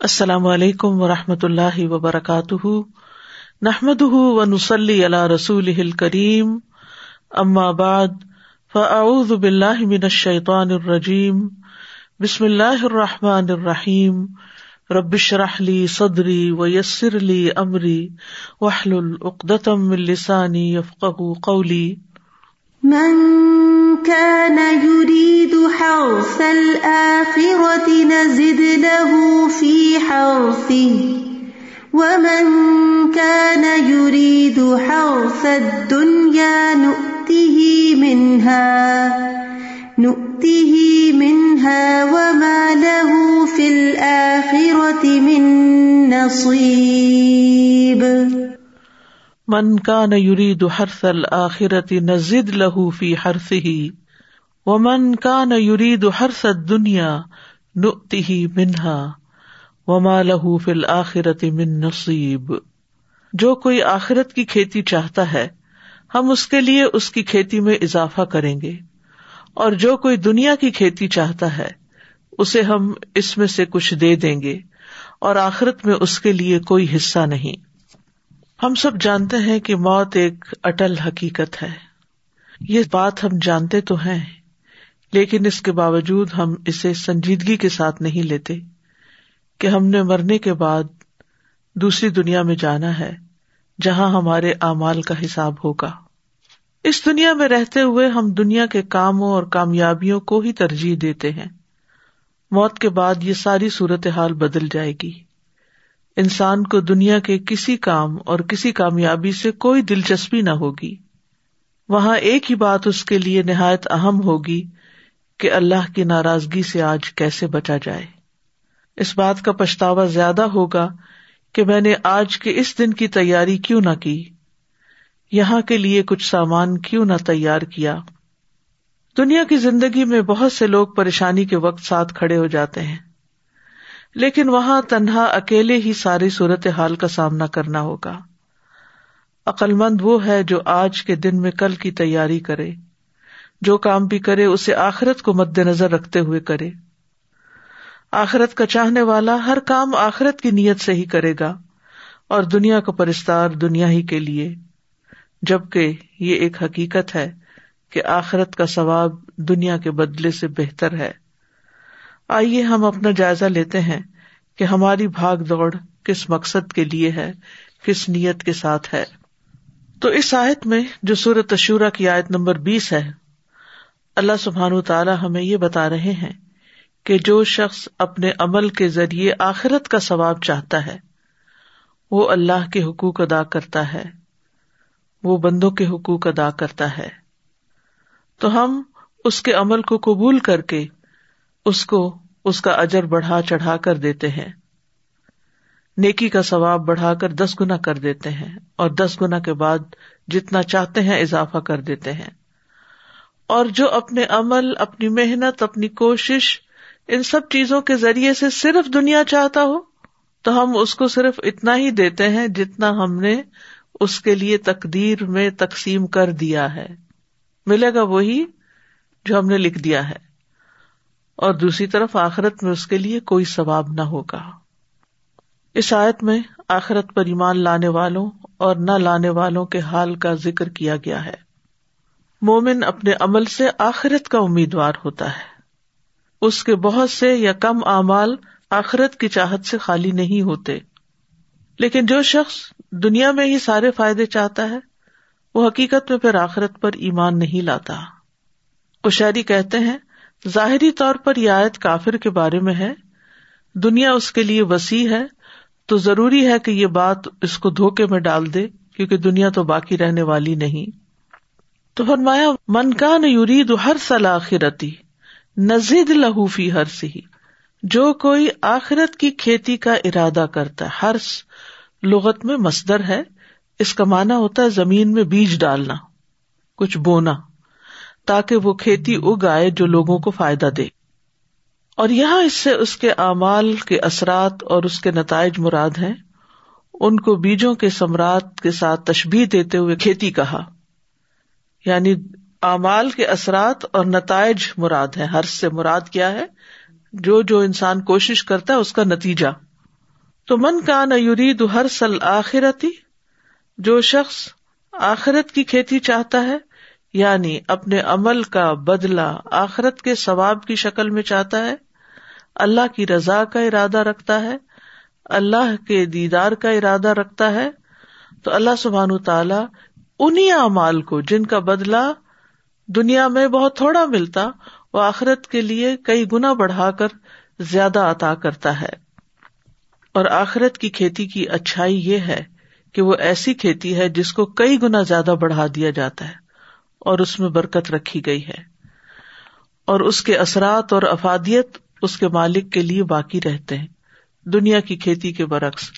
السلام علیکم و رحمۃ اللہ وبرکاتہ۔ نحمد و نسلی اللہ رسول کریم بعد، فاعوذ باللہ من الشیطان الرجیم۔ بسم اللہ الرحمٰن الرحیم۔ ربش رحلی صدری و یسر علی عمری وحل العقدم السانی یفق قولی۔ من كان يريد حرث الآخرة نزد له في حرثه، ومن كان يريد حرث الدنيا نؤته منها نؤته منها وما له في الآخرة من نصيب. من کا نیورید حرث الآخرت نزد لہو فی حرثه ومن كان يريد حرث الدنيا نؤته منها وما له في الآخرة من نصیب۔ جو کوئی آخرت کی کھیتی چاہتا ہے، ہم اس کے لیے اس کی کھیتی میں اضافہ کریں گے۔ اور جو کوئی دنیا کی کھیتی چاہتا ہے، اسے ہم اس میں سے کچھ دے دیں گے۔ اور آخرت میں اس کے لیے کوئی حصہ نہیں۔ ہم سب جانتے ہیں کہ موت ایک اٹل حقیقت ہے۔ یہ بات ہم جانتے تو ہیں، لیکن اس کے باوجود ہم اسے سنجیدگی کے ساتھ نہیں لیتے کہ ہم نے مرنے کے بعد دوسری دنیا میں جانا ہے، جہاں ہمارے اعمال کا حساب ہوگا۔ اس دنیا میں رہتے ہوئے ہم دنیا کے کاموں اور کامیابیوں کو ہی ترجیح دیتے ہیں۔ موت کے بعد یہ ساری صورت حال بدل جائے گی۔ انسان کو دنیا کے کسی کام اور کسی کامیابی سے کوئی دلچسپی نہ ہوگی۔ وہاں ایک ہی بات اس کے لیے نہایت اہم ہوگی کہ اللہ کی ناراضگی سے آج کیسے بچا جائے۔ اس بات کا پچھتاوا زیادہ ہوگا کہ میں نے آج کے اس دن کی تیاری کیوں نہ کی۔ یہاں کے لیے کچھ سامان کیوں نہ تیار کیا۔ دنیا کی زندگی میں بہت سے لوگ پریشانی کے وقت ساتھ کھڑے ہو جاتے ہیں۔ لیکن وہاں تنہا اکیلے ہی ساری صورت حال کا سامنا کرنا ہوگا۔ عقلمند وہ ہے جو آج کے دن میں کل کی تیاری کرے۔ جو کام بھی کرے، اسے آخرت کو مد نظر رکھتے ہوئے کرے۔ آخرت کا چاہنے والا ہر کام آخرت کی نیت سے ہی کرے گا۔ اور دنیا کا پرستار دنیا ہی کے لیے۔ جبکہ یہ ایک حقیقت ہے کہ آخرت کا ثواب دنیا کے بدلے سے بہتر ہے۔ آئیے ہم اپنا جائزہ لیتے ہیں کہ ہماری بھاگ دوڑ کس مقصد کے لیے ہے، کس نیت کے ساتھ ہے۔ تو اس آیت میں جو سورت عشورہ کی آیت نمبر بیس ہے، اللہ سبحان تعالیٰ ہمیں یہ بتا رہے ہیں کہ جو شخص اپنے عمل کے ذریعے آخرت کا ثواب چاہتا ہے، وہ اللہ کے حقوق ادا کرتا ہے۔ وہ بندوں کے حقوق ادا کرتا ہے۔ تو ہم اس کے عمل کو قبول کر کے اس کو اس کا اجر بڑھا چڑھا کر دیتے ہیں۔ نیکی کا ثواب بڑھا کر دس گنا کر دیتے ہیں اور دس گنا کے بعد جتنا چاہتے ہیں اضافہ کر دیتے ہیں۔ اور جو اپنے عمل، اپنی محنت، اپنی کوشش ان سب چیزوں کے ذریعے سے صرف دنیا چاہتا ہو، تو ہم اس کو صرف اتنا ہی دیتے ہیں جتنا ہم نے اس کے لیے تقدیر میں تقسیم کر دیا ہے۔ ملے گا وہی جو ہم نے لکھ دیا ہے۔ اور دوسری طرف آخرت میں اس کے لیے کوئی ثواب نہ ہوگا۔ اس آیت میں آخرت پر ایمان لانے والوں اور نہ لانے والوں کے حال کا ذکر کیا گیا ہے۔ مومن اپنے عمل سے آخرت کا امیدوار ہوتا ہے۔ اس کے بہت سے یا کم اعمال آخرت کی چاہت سے خالی نہیں ہوتے۔ لیکن جو شخص دنیا میں ہی سارے فائدے چاہتا ہے، وہ حقیقت میں پھر آخرت پر ایمان نہیں لاتا۔ کشاری کہتے ہیں ظاہری طور پر یہ آیت کافر کے بارے میں ہے۔ دنیا اس کے لیے وسیع ہے۔ تو ضروری ہے کہ یہ بات اس کو دھوکے میں ڈال دے، کیونکہ دنیا تو باقی رہنے والی نہیں۔ تو فرمایا، من کا یورید ہر آخرتی نزید لہوفی ہر سی جو کوئی آخرت کی کھیتی کا ارادہ کرتا ہے ہر لغت میں مصدر ہے، اس کا مانا ہوتا ہے زمین میں بیج ڈالنا، کچھ بونا۔ تاکہ وہ کھیتی اگائے جو لوگوں کو فائدہ دے۔ اور یہاں اس سے اس کے اعمال کے اثرات اور اس کے نتائج مراد ہیں۔ ان کو بیجوں کے سمراٹ کے ساتھ تشبیح دیتے ہوئے کھیتی کہا۔ یعنی اعمال کے اثرات اور نتائج مراد ہے ہر سے مراد کیا ہے؟ جو جو انسان کوشش کرتا ہے اس کا نتیجہ۔ تو من کا نہ ہر سل آخرتی، جو شخص آخرت کی کھیتی چاہتا ہے یعنی اپنے عمل کا بدلا آخرت کے ثواب کی شکل میں چاہتا ہے، اللہ کی رضا کا ارادہ رکھتا ہے، اللہ کے دیدار کا ارادہ رکھتا ہے، تو اللہ سبحان تعالی انہیں اعمال کو، جن کا بدلا دنیا میں بہت تھوڑا ملتا، وہ آخرت کے لیے کئی گنا بڑھا کر زیادہ عطا کرتا ہے۔ اور آخرت کی کھیتی کی اچھائی یہ ہے کہ وہ ایسی کھیتی ہے جس کو کئی گنا زیادہ بڑھا دیا جاتا ہے۔ اور اس میں برکت رکھی گئی ہے۔ اور اس کے اثرات اور افادیت اس کے مالک کے لیے باقی رہتے ہیں۔ دنیا کی کھیتی کے برعکس۔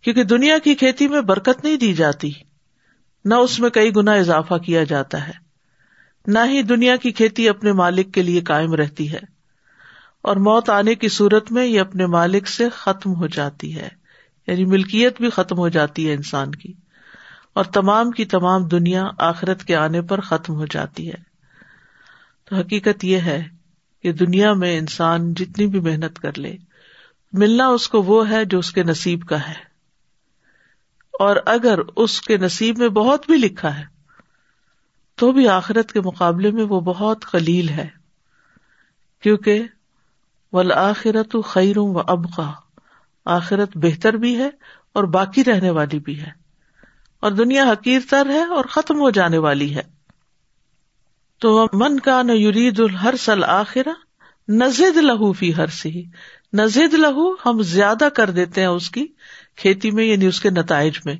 کیونکہ دنیا کی کھیتی میں برکت نہیں دی جاتی۔ نہ اس میں کئی گنا اضافہ کیا جاتا ہے۔ نہ ہی دنیا کی کھیتی اپنے مالک کے لیے کائم رہتی ہے۔ اور موت آنے کی صورت میں یہ اپنے مالک سے ختم ہو جاتی ہے۔ یعنی ملکیت بھی ختم ہو جاتی ہے انسان کی۔ اور تمام کی تمام دنیا آخرت کے آنے پر ختم ہو جاتی ہے۔ تو حقیقت یہ ہے کہ دنیا میں انسان جتنی بھی محنت کر لے، ملنا اس کو وہ ہے جو اس کے نصیب کا ہے۔ اور اگر اس کے نصیب میں بہت بھی لکھا ہے، تو بھی آخرت کے مقابلے میں وہ بہت خلیل ہے۔ کیونکہ ولآخرت خیروں و ابقا آخرت بہتر بھی ہے اور باقی رہنے والی بھی ہے۔ اور دنیا حقیر تر ہے اور ختم ہو جانے والی ہے۔ تو من کا نہ یرید الحر سل آخر نزد لہو فی ہر سی نزد لہو ہم زیادہ کر دیتے ہیں اس کی کھیتی میں یعنی اس کے نتائج میں۔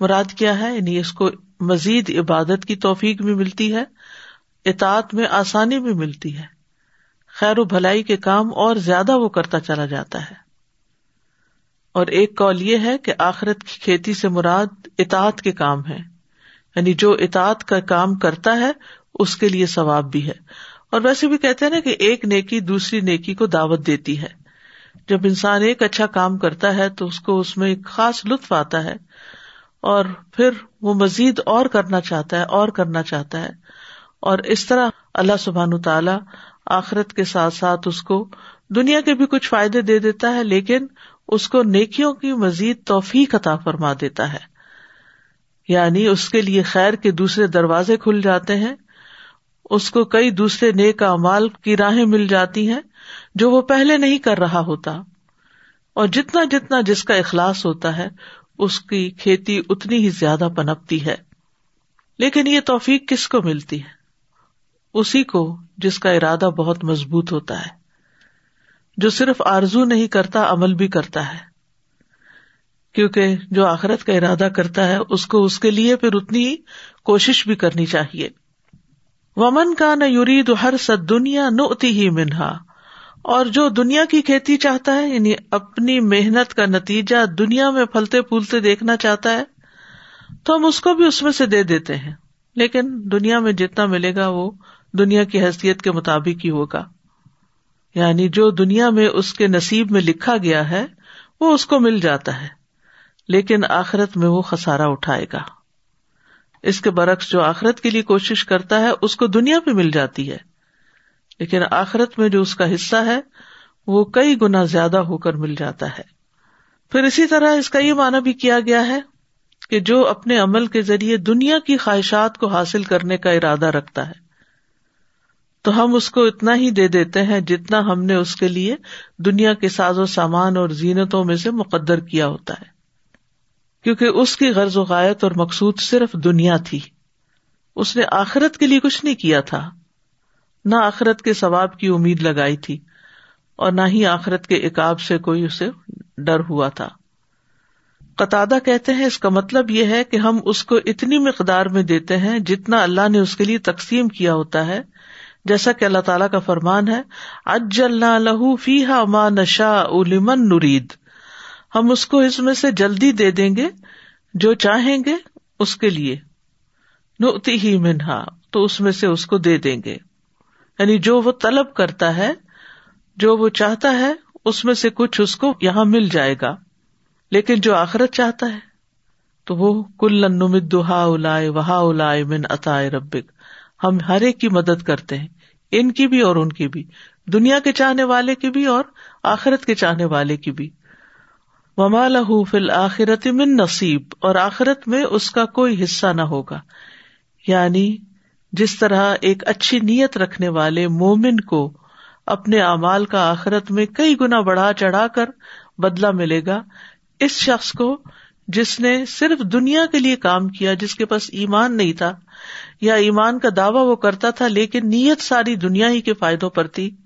مراد کیا ہے؟ یعنی اس کو مزید عبادت کی توفیق بھی ملتی ہے، اطاعت میں آسانی بھی ملتی ہے۔ خیر و بھلائی کے کام اور زیادہ وہ کرتا چلا جاتا ہے۔ اور ایک کال یہ ہے کہ آخرت کی کھیتی سے مراد اطاعت کے کام ہے یعنی جو اطاعت کا کام کرتا ہے، اس کے لیے ثواب بھی ہے۔ اور ویسے بھی کہتے ہیں نا کہ ایک نیکی دوسری نیکی کو دعوت دیتی ہے۔ جب انسان ایک اچھا کام کرتا ہے، تو اس کو اس میں ایک خاص لطف آتا ہے۔ اور پھر وہ مزید اور کرنا چاہتا ہے، اور کرنا چاہتا ہے۔ اور اس طرح اللہ سبحان تعالی آخرت کے ساتھ ساتھ اس کو دنیا کے بھی کچھ فائدے دے دیتا ہے، لیکن اس کو نیکیوں کی مزید توفیق عطا فرما دیتا ہے۔ یعنی اس کے لیے خیر کے دوسرے دروازے کھل جاتے ہیں۔ اس کو کئی دوسرے نیک امال کی راہیں مل جاتی ہیں جو وہ پہلے نہیں کر رہا ہوتا۔ اور جتنا جتنا جس کا اخلاص ہوتا ہے، اس کی کھیتی اتنی ہی زیادہ پنپتی ہے۔ لیکن یہ توفیق کس کو ملتی ہے؟ اسی کو جس کا ارادہ بہت مضبوط ہوتا ہے۔ جو صرف آرزو نہیں کرتا، عمل بھی کرتا ہے۔ کیونکہ جو آخرت کا ارادہ کرتا ہے، اس کو اس کے لیے پھر اتنی کوشش بھی کرنی چاہیے۔ ومن کا نہ یورید ہر سد دنیا نوتی ہی منہا اور جو دنیا کی کھیتی چاہتا ہے یعنی اپنی محنت کا نتیجہ دنیا میں پھلتے پھولتے دیکھنا چاہتا ہے، تو ہم اس کو بھی اس میں سے دے دیتے ہیں۔ لیکن دنیا میں جتنا ملے گا، وہ دنیا کی حیثیت کے مطابق ہی ہوگا۔ یعنی جو دنیا میں اس کے نصیب میں لکھا گیا ہے، وہ اس کو مل جاتا ہے۔ لیکن آخرت میں وہ خسارا اٹھائے گا۔ اس کے برعکس جو آخرت کے لیے کوشش کرتا ہے، اس کو دنیا پہ مل جاتی ہے۔ لیکن آخرت میں جو اس کا حصہ ہے، وہ کئی گنا زیادہ ہو کر مل جاتا ہے۔ پھر اسی طرح اس کا یہ مانا بھی کیا گیا ہے کہ جو اپنے عمل کے ذریعے دنیا کی خواہشات کو حاصل کرنے کا ارادہ رکھتا ہے۔ تو ہم اس کو اتنا ہی دے دیتے ہیں جتنا ہم نے اس کے لیے دنیا کے ساز و سامان اور زینتوں میں سے مقدر کیا ہوتا ہے۔ کیونکہ اس کی غرض و غایت اور مقصود صرف دنیا تھی۔ اس نے آخرت کے لیے کچھ نہیں کیا تھا۔ نہ آخرت کے ثواب کی امید لگائی تھی اور نہ ہی آخرت کے اکاب سے کوئی اسے ڈر ہوا تھا۔ قطع کہتے ہیں اس کا مطلب یہ ہے کہ ہم اس کو اتنی مقدار میں دیتے ہیں جتنا اللہ نے اس کے لیے تقسیم کیا ہوتا ہے جیسا کہ اللہ تعالیٰ کا فرمان ہے اج اللہ لہو فی ہا ماں نشا لمن نرید۔ ہم اس کو اس میں سے جلدی دے دیں گے، جو چاہیں گے، اس کے لیے۔ نوتی ہی منہا، تو اس میں سے اس کو دے دیں گے۔ یعنی جو وہ طلب کرتا ہے، جو وہ چاہتا ہے، اس میں سے کچھ اس کو یہاں مل جائے گا۔ لیکن جو آخرت چاہتا ہے، تو وہ کل نمد ہا الا وہا الا من عطا ربک۔ ہم ہر ایک کی مدد کرتے ہیں۔ ان کی بھی اور ان کی بھی۔ دنیا کے چاہنے والے کی بھی اور آخرت کے چاہنے والے کی بھی۔ وما لہو فل آخرت من نصیب اور آخرت میں اس کا کوئی حصہ نہ ہوگا۔ یعنی جس طرح ایک اچھی نیت رکھنے والے مومن کو اپنے اعمال کا آخرت میں کئی گنا بڑھا چڑھا کر بدلا ملے گا، اس شخص کو جس نے صرف دنیا کے لیے کام کیا، جس کے پاس ایمان نہیں تھا یا ایمان کا دعوی وہ کرتا تھا، لیکن نیت ساری دنیا ہی کے فائدوں پر تھی،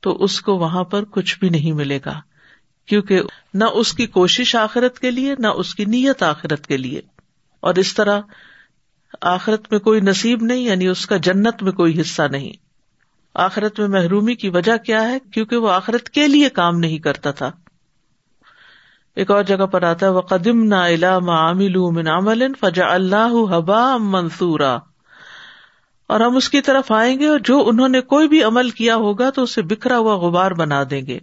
تو اس کو وہاں پر کچھ بھی نہیں ملے گا، کیونکہ نہ اس کی کوشش آخرت کے لیے، نہ اس کی نیت آخرت کے لیے۔ اور اس طرح آخرت میں کوئی نصیب نہیں یعنی اس کا جنت میں کوئی حصہ نہیں۔ آخرت میں محرومی کی وجہ کیا ہے؟ کیونکہ وہ آخرت کے لیے کام نہیں کرتا تھا۔ ایک اور جگہ پر آتا ہے وہ قدم نہ علام عامل فجا اللہ حبا منصورا اور ہم اس کی طرف آئیں گے اور جو انہوں نے کوئی بھی عمل کیا ہوگا تو اسے بکھرا ہوا غبار بنا دیں گے۔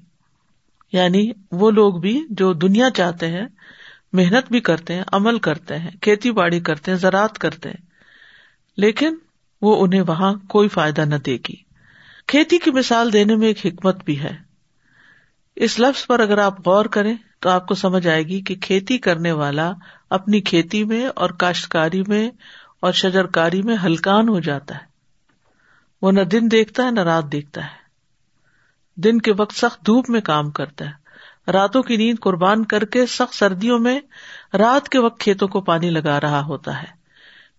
یعنی وہ لوگ بھی جو دنیا چاہتے ہیں، محنت بھی کرتے ہیں، عمل کرتے ہیں، کھیتی باڑی کرتے ہیں، زراعت کرتے ہیں۔ لیکن وہ انہیں وہاں کوئی فائدہ نہ دے گی۔ کھیتی کی مثال دینے میں ایک حکمت بھی ہے۔ اس لفظ پر اگر آپ غور کریں تو آپ کو سمجھ آئے گی کہ کھیتی کرنے والا اپنی کھیتی میں اور کاشتکاری میں اور شجر کاری میں ہلکان ہو جاتا ہے۔ وہ نہ دن دیکھتا ہے، نہ رات دیکھتا ہے۔ دن کے وقت سخت دھوپ میں کام کرتا ہے۔ راتوں کی نیند قربان کر کے سخت سردیوں میں رات کے وقت کھیتوں کو پانی لگا رہا ہوتا ہے۔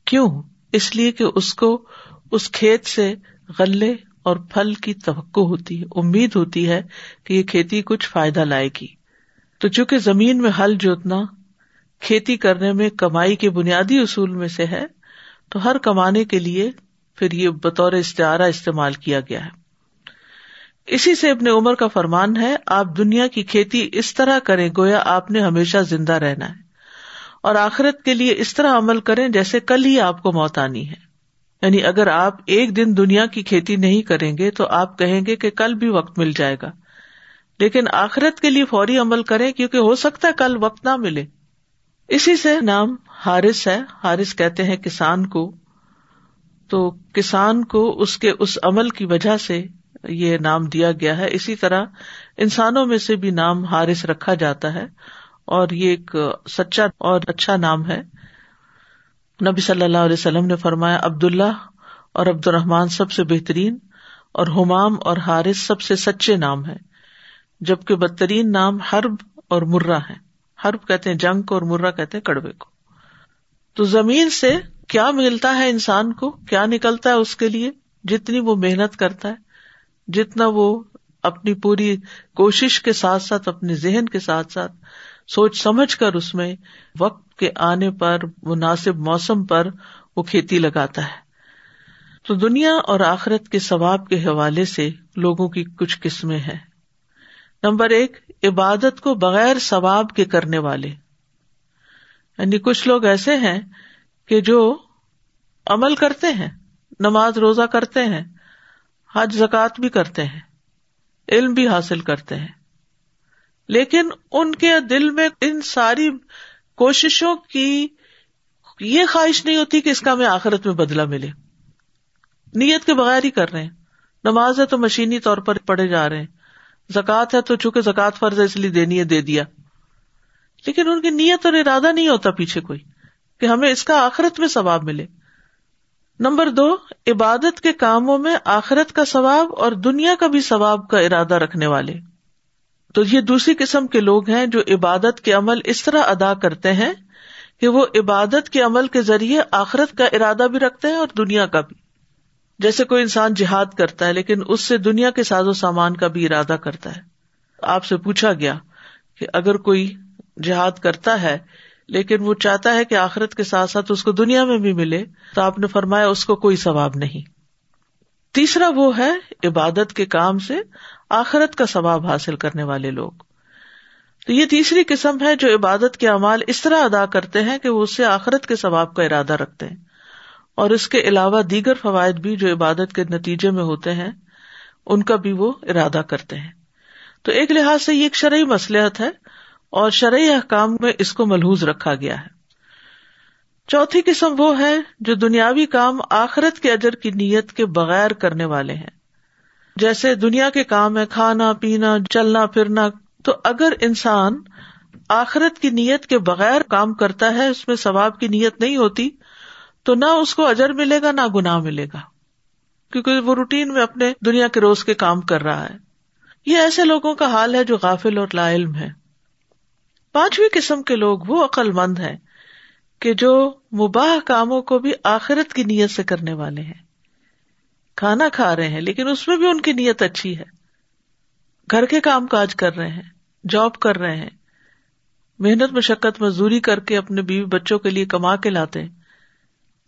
کیوں؟ اس لیے کہ اس کو اس کھیت سے غلے اور پھل کی توقع ہوتی ہے، امید ہوتی ہے کہ یہ کھیتی کچھ فائدہ لائے گی۔ تو چونکہ زمین میں ہل جوتنا کھیتی کرنے میں کمائی کے بنیادی اصول میں سے ہے تو ہر کمانے کے لیے پھر یہ بطور استعارہ استعمال کیا گیا ہے۔ اسی سے اپنے عمر کا فرمان ہے، آپ دنیا کی کھیتی اس طرح کریں گویا آپ نے ہمیشہ زندہ رہنا ہے۔ اور آخرت کے لیے اس طرح عمل کریں جیسے کل ہی آپ کو موت آنی ہے۔ یعنی اگر آپ ایک دن دنیا کی کھیتی نہیں کریں گے تو آپ کہیں گے کہ کل بھی وقت مل جائے گا۔ لیکن آخرت کے لیے فوری عمل کریں کیونکہ ہو سکتا ہے کل وقت نہ ملے۔ اسی سے نام حارث ہے۔ حارث کہتے ہیں کسان کو۔ تو کسان کو اس کے اس عمل کی وجہ سے یہ نام دیا گیا ہے۔ اسی طرح انسانوں میں سے بھی نام حارث رکھا جاتا ہے اور یہ ایک سچا اور اچھا نام ہے۔ نبی صلی اللہ علیہ وسلم نے فرمایا عبد اللہ اور عبد الرحمان سب سے بہترین اور حمام اور حارث سب سے سچے نام ہے جبکہ بدترین نام حرب اور مرا ہے حرب کہتے ہیں، جنگ کو اور مرا کہتے ہیں، کڑوے کو۔ تو زمین سے کیا ملتا ہے انسان کو؟ کیا نکلتا ہے اس کے لیے؟ جتنی وہ محنت کرتا ہے، جتنا وہ اپنی پوری کوشش کے ساتھ ساتھ، اپنے ذہن کے ساتھ ساتھ، سوچ سمجھ کر اس میں وقت کے آنے پر، مناسب موسم پر وہ کھیتی لگاتا ہے۔ تو دنیا اور آخرت کے ثواب کے حوالے سے لوگوں کی کچھ قسمیں ہیں۔ نمبر ایک، عبادت کو بغیر ثواب کے کرنے والے۔ یعنی کچھ لوگ ایسے ہیں کہ جو عمل کرتے ہیں، نماز روزہ کرتے ہیں، حج زکات بھی کرتے ہیں، علم بھی حاصل کرتے ہیں۔ لیکن ان کے دل میں ان ساری کوششوں کی یہ خواہش نہیں ہوتی کہ اس کا ہمیں آخرت میں بدلا ملے۔ نیت کے بغیر ہی کر رہے ہیں۔ نماز ہے تو مشینی طور پر پڑھے جا رہے ہیں۔ زکات ہے تو چونکہ زکات فرض ہے اس لیے دینی ہے، دے دیا۔ لیکن ان کی نیت اور ارادہ نہیں ہوتا پیچھے کوئی کہ ہمیں اس کا آخرت میں ثواب ملے۔ نمبر دو، عبادت کے کاموں میں آخرت کا ثواب اور دنیا کا بھی ثواب کا ارادہ رکھنے والے۔ تو یہ دوسری قسم کے لوگ ہیں جو عبادت کے عمل اس طرح ادا کرتے ہیں کہ وہ عبادت کے عمل کے ذریعے آخرت کا ارادہ بھی رکھتے ہیں اور دنیا کا بھی۔ جیسے کوئی انسان جہاد کرتا ہے، لیکن اس سے دنیا کے ساز و سامان کا بھی ارادہ کرتا ہے۔ آپ سے پوچھا گیا کہ اگر کوئی جہاد کرتا ہے، لیکن وہ چاہتا ہے کہ آخرت کے ساتھ ساتھ اس کو دنیا میں بھی ملے، تو آپ نے فرمایا اس کو کوئی ثواب نہیں۔ تیسرا وہ ہے عبادت کے کام سے آخرت کا ثواب حاصل کرنے والے لوگ۔ تو یہ تیسری قسم ہے جو عبادت کے اعمال اس طرح ادا کرتے ہیں کہ وہ اس سے آخرت کے ثواب کا ارادہ رکھتے ہیں۔ اور اس کے علاوہ دیگر فوائد بھی جو عبادت کے نتیجے میں ہوتے ہیں، ان کا بھی وہ ارادہ کرتے ہیں۔ تو ایک لحاظ سے یہ ایک شرعی مسلحت ہے اور شرعی احکام میں اس کو ملحوظ رکھا گیا ہے۔ چوتھی قسم وہ ہے جو دنیاوی کام آخرت کے اجر کی نیت کے بغیر کرنے والے ہیں۔ جیسے دنیا کے کام ہے کھانا، پینا، چلنا، پھرنا۔ تو اگر انسان آخرت کی نیت کے بغیر کام کرتا ہے، اس میں ثواب کی نیت نہیں ہوتی تو نہ اس کو اجر ملے گا نہ گناہ ملے گا۔ کیونکہ وہ روٹین میں اپنے دنیا کے روز کے کام کر رہا ہے۔ یہ ایسے لوگوں کا حال ہے جو غافل اور لا علم ہے پانچویں قسم کے لوگ وہ عقل مند ہیں کہ جو مباح کاموں کو بھی آخرت کی نیت سے کرنے والے ہیں۔ کھانا کھا رہے ہیں، لیکن اس میں بھی ان کی نیت اچھی ہے۔ گھر کے کام کاج کر رہے ہیں، جاب کر رہے ہیں۔ محنت، مشقت، مزدوری کر کے اپنے بیوی بچوں کے لیے کما کے لاتے ہیں۔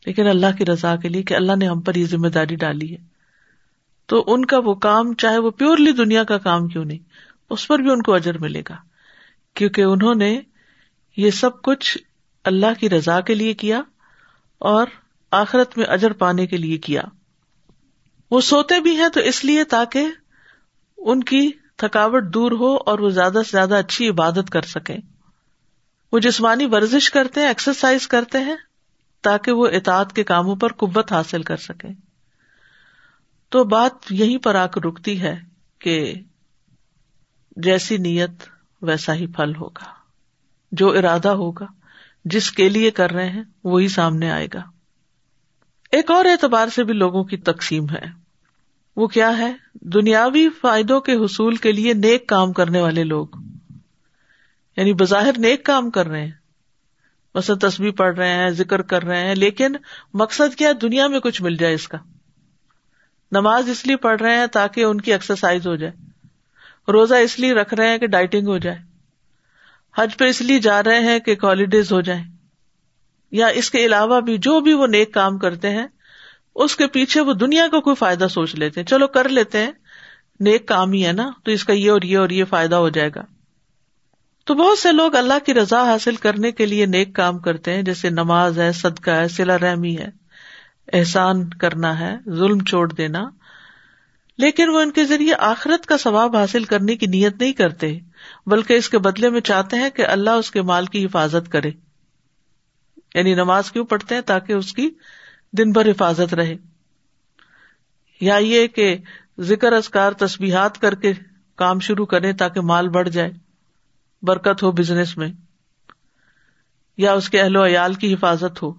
لیکن اللہ کی رضا کے لیے کہ اللہ نے ہم پر یہ ذمہ داری ڈالی ہے۔ تو ان کا وہ کام چاہے وہ پیورلی دنیا کا کام کیوں نہیں، اس پر بھی ان کو اجر ملے گا۔ کیونکہ انہوں نے یہ سب کچھ اللہ کی رضا کے لیے کیا اور آخرت میں اجر پانے کے لیے کیا۔ وہ سوتے بھی ہیں تو اس لیے تاکہ ان کی تھکاوٹ دور ہو اور وہ زیادہ سے زیادہ اچھی عبادت کر سکیں۔ وہ جسمانی ورزش کرتے ہیں ایکسرسائز کرتے ہیں تاکہ وہ اطاعت کے کاموں پر قوت حاصل کر سکیں تو بات یہیں پر آ کر رکتی ہے کہ جیسی نیت ویسا ہی پھل ہوگا۔ جو ارادہ ہوگا، جس کے لیے کر رہے ہیں، وہی سامنے آئے گا۔ ایک اور اعتبار سے بھی لوگوں کی تقسیم ہے۔ وہ کیا ہے؟ دنیاوی فائدوں کے حصول کے لیے نیک کام کرنے والے لوگ۔ یعنی بظاہر نیک کام کر رہے ہیں۔ بس تصویر پڑھ رہے ہیں، ذکر کر رہے ہیں، لیکن مقصد کیا دنیا میں کچھ مل جائے اس کا۔ نماز اس لیے پڑھ رہے ہیں تاکہ ان کی ایکسرسائز ہو جائے۔ روزہ اس لیے رکھ رہے ہیں کہ ڈائٹنگ ہو جائے۔ حج پہ اس لیے جا رہے ہیں کہ ہالیڈیز ہو جائیں۔ یا اس کے علاوہ بھی جو بھی وہ نیک کام کرتے ہیں، اس کے پیچھے وہ دنیا کا کوئی فائدہ سوچ لیتے ہیں۔ چلو کر لیتے ہیں۔ نیک کام ہی ہے نا، تو اس کا یہ اور یہ اور یہ فائدہ ہو جائے گا۔ تو بہت سے لوگ اللہ کی رضا حاصل کرنے کے لیے نیک کام کرتے ہیں، جیسے نماز ہے، صدقہ ہے سلا رحمی ہے، احسان کرنا ہے، ظلم چھوڑ دینا۔ لیکن وہ ان کے ذریعے آخرت کا ثواب حاصل کرنے کی نیت نہیں کرتے، بلکہ اس کے بدلے میں چاہتے ہیں کہ اللہ اس کے مال کی حفاظت کرے۔ یعنی نماز کیوں پڑھتے ہیں؟ تاکہ اس کی دن بھر حفاظت رہے۔ یا یہ کہ ذکر ازکار تسبیحات کر کے کام شروع کرے تاکہ مال بڑھ جائے۔ برکت ہو بزنس میں، یا اس کے اہل و عیال کی حفاظت ہو۔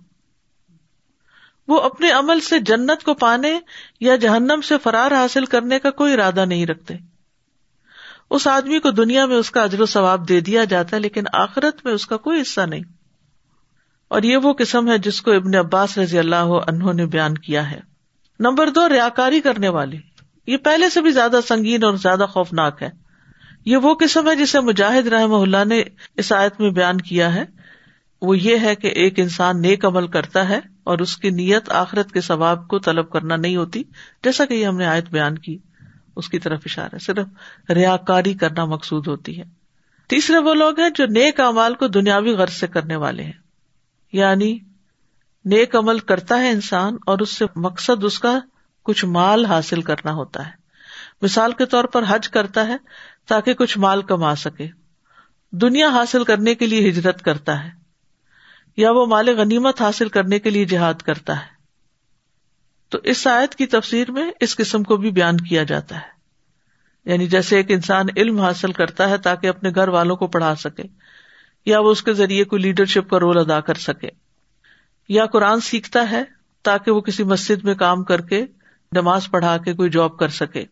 وہ اپنے عمل سے جنت کو پانے یا جہنم سے فرار حاصل کرنے کا کوئی ارادہ نہیں رکھتے۔ اس آدمی کو دنیا میں اس کا اجر و ثواب دے دیا جاتا ہے، لیکن آخرت میں اس کا کوئی حصہ نہیں۔ اور یہ وہ قسم ہے جس کو ابن عباس رضی اللہ عنہ نے بیان کیا ہے۔ نمبر دو ریا کاری کرنے والے۔ یہ پہلے سے بھی زیادہ سنگین اور زیادہ خوفناک ہے۔ یہ وہ قسم ہے جسے مجاہد رحم اللہ نے اس آیت میں بیان کیا ہے۔ وہ یہ ہے کہ ایک انسان نیک عمل کرتا ہے اور اس کی نیت آخرت کے ثواب کو طلب کرنا نہیں ہوتی، جیسا کہ یہ ہم نے آیت بیان کی۔ اس کی طرف اشارہ صرف ریا کاری کرنا مقصود ہوتی ہے۔ تیسرے وہ لوگ ہیں جو نیک امال کو دنیاوی غرض سے کرنے والے ہیں۔ یعنی نیک عمل کرتا ہے انسان اور اس سے مقصد اس کا کچھ مال حاصل کرنا ہوتا ہے۔ مثال کے طور پر حج کرتا ہے تاکہ کچھ مال کما سکے۔ دنیا حاصل کرنے کے لیے ہجرت کرتا ہے۔ یا وہ مال غنیمت حاصل کرنے کے لیے جہاد کرتا ہے۔ تو اس آیت کی تفسیر میں اس قسم کو بھی بیان کیا جاتا ہے۔ یعنی جیسے ایک انسان علم حاصل کرتا ہے تاکہ اپنے گھر والوں کو پڑھا سکے، یا وہ اس کے ذریعے کوئی لیڈرشپ کا رول ادا کر سکے۔ یا قرآن سیکھتا ہے تاکہ وہ کسی مسجد میں کام کر کے نماز پڑھا کے کوئی جاب کر سکے۔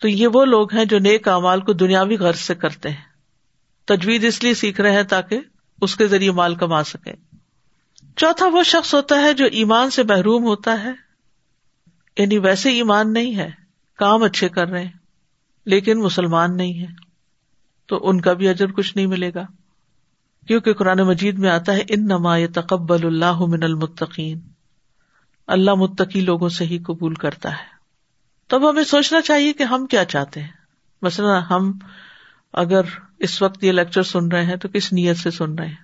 تو یہ وہ لوگ ہیں جو نیک امال کو دنیاوی غرض سے کرتے ہیں۔ تجویز اس لیے سیکھ رہے ہیں تاکہ اس کے ذریعے مال کما سکے چوتھا وہ شخص ہوتا ہے جو ایمان سے محروم ہوتا ہے۔ یعنی ویسے ایمان نہیں ہے، کام اچھے کر رہے ہیں، لیکن مسلمان نہیں ہے۔ تو ان کا بھی اجر کچھ نہیں ملے گا۔ کیونکہ قرآن مجید میں آتا ہے ان نما تقبل اللہ من المتقین۔ اللہ متقی لوگوں سے ہی قبول کرتا ہے۔ تب ہمیں سوچنا چاہیے کہ ہم کیا چاہتے ہیں۔ مثلاً ہم اگر اس وقت یہ لیکچر سن رہے ہیں تو کس نیت سے سن رہے ہیں؟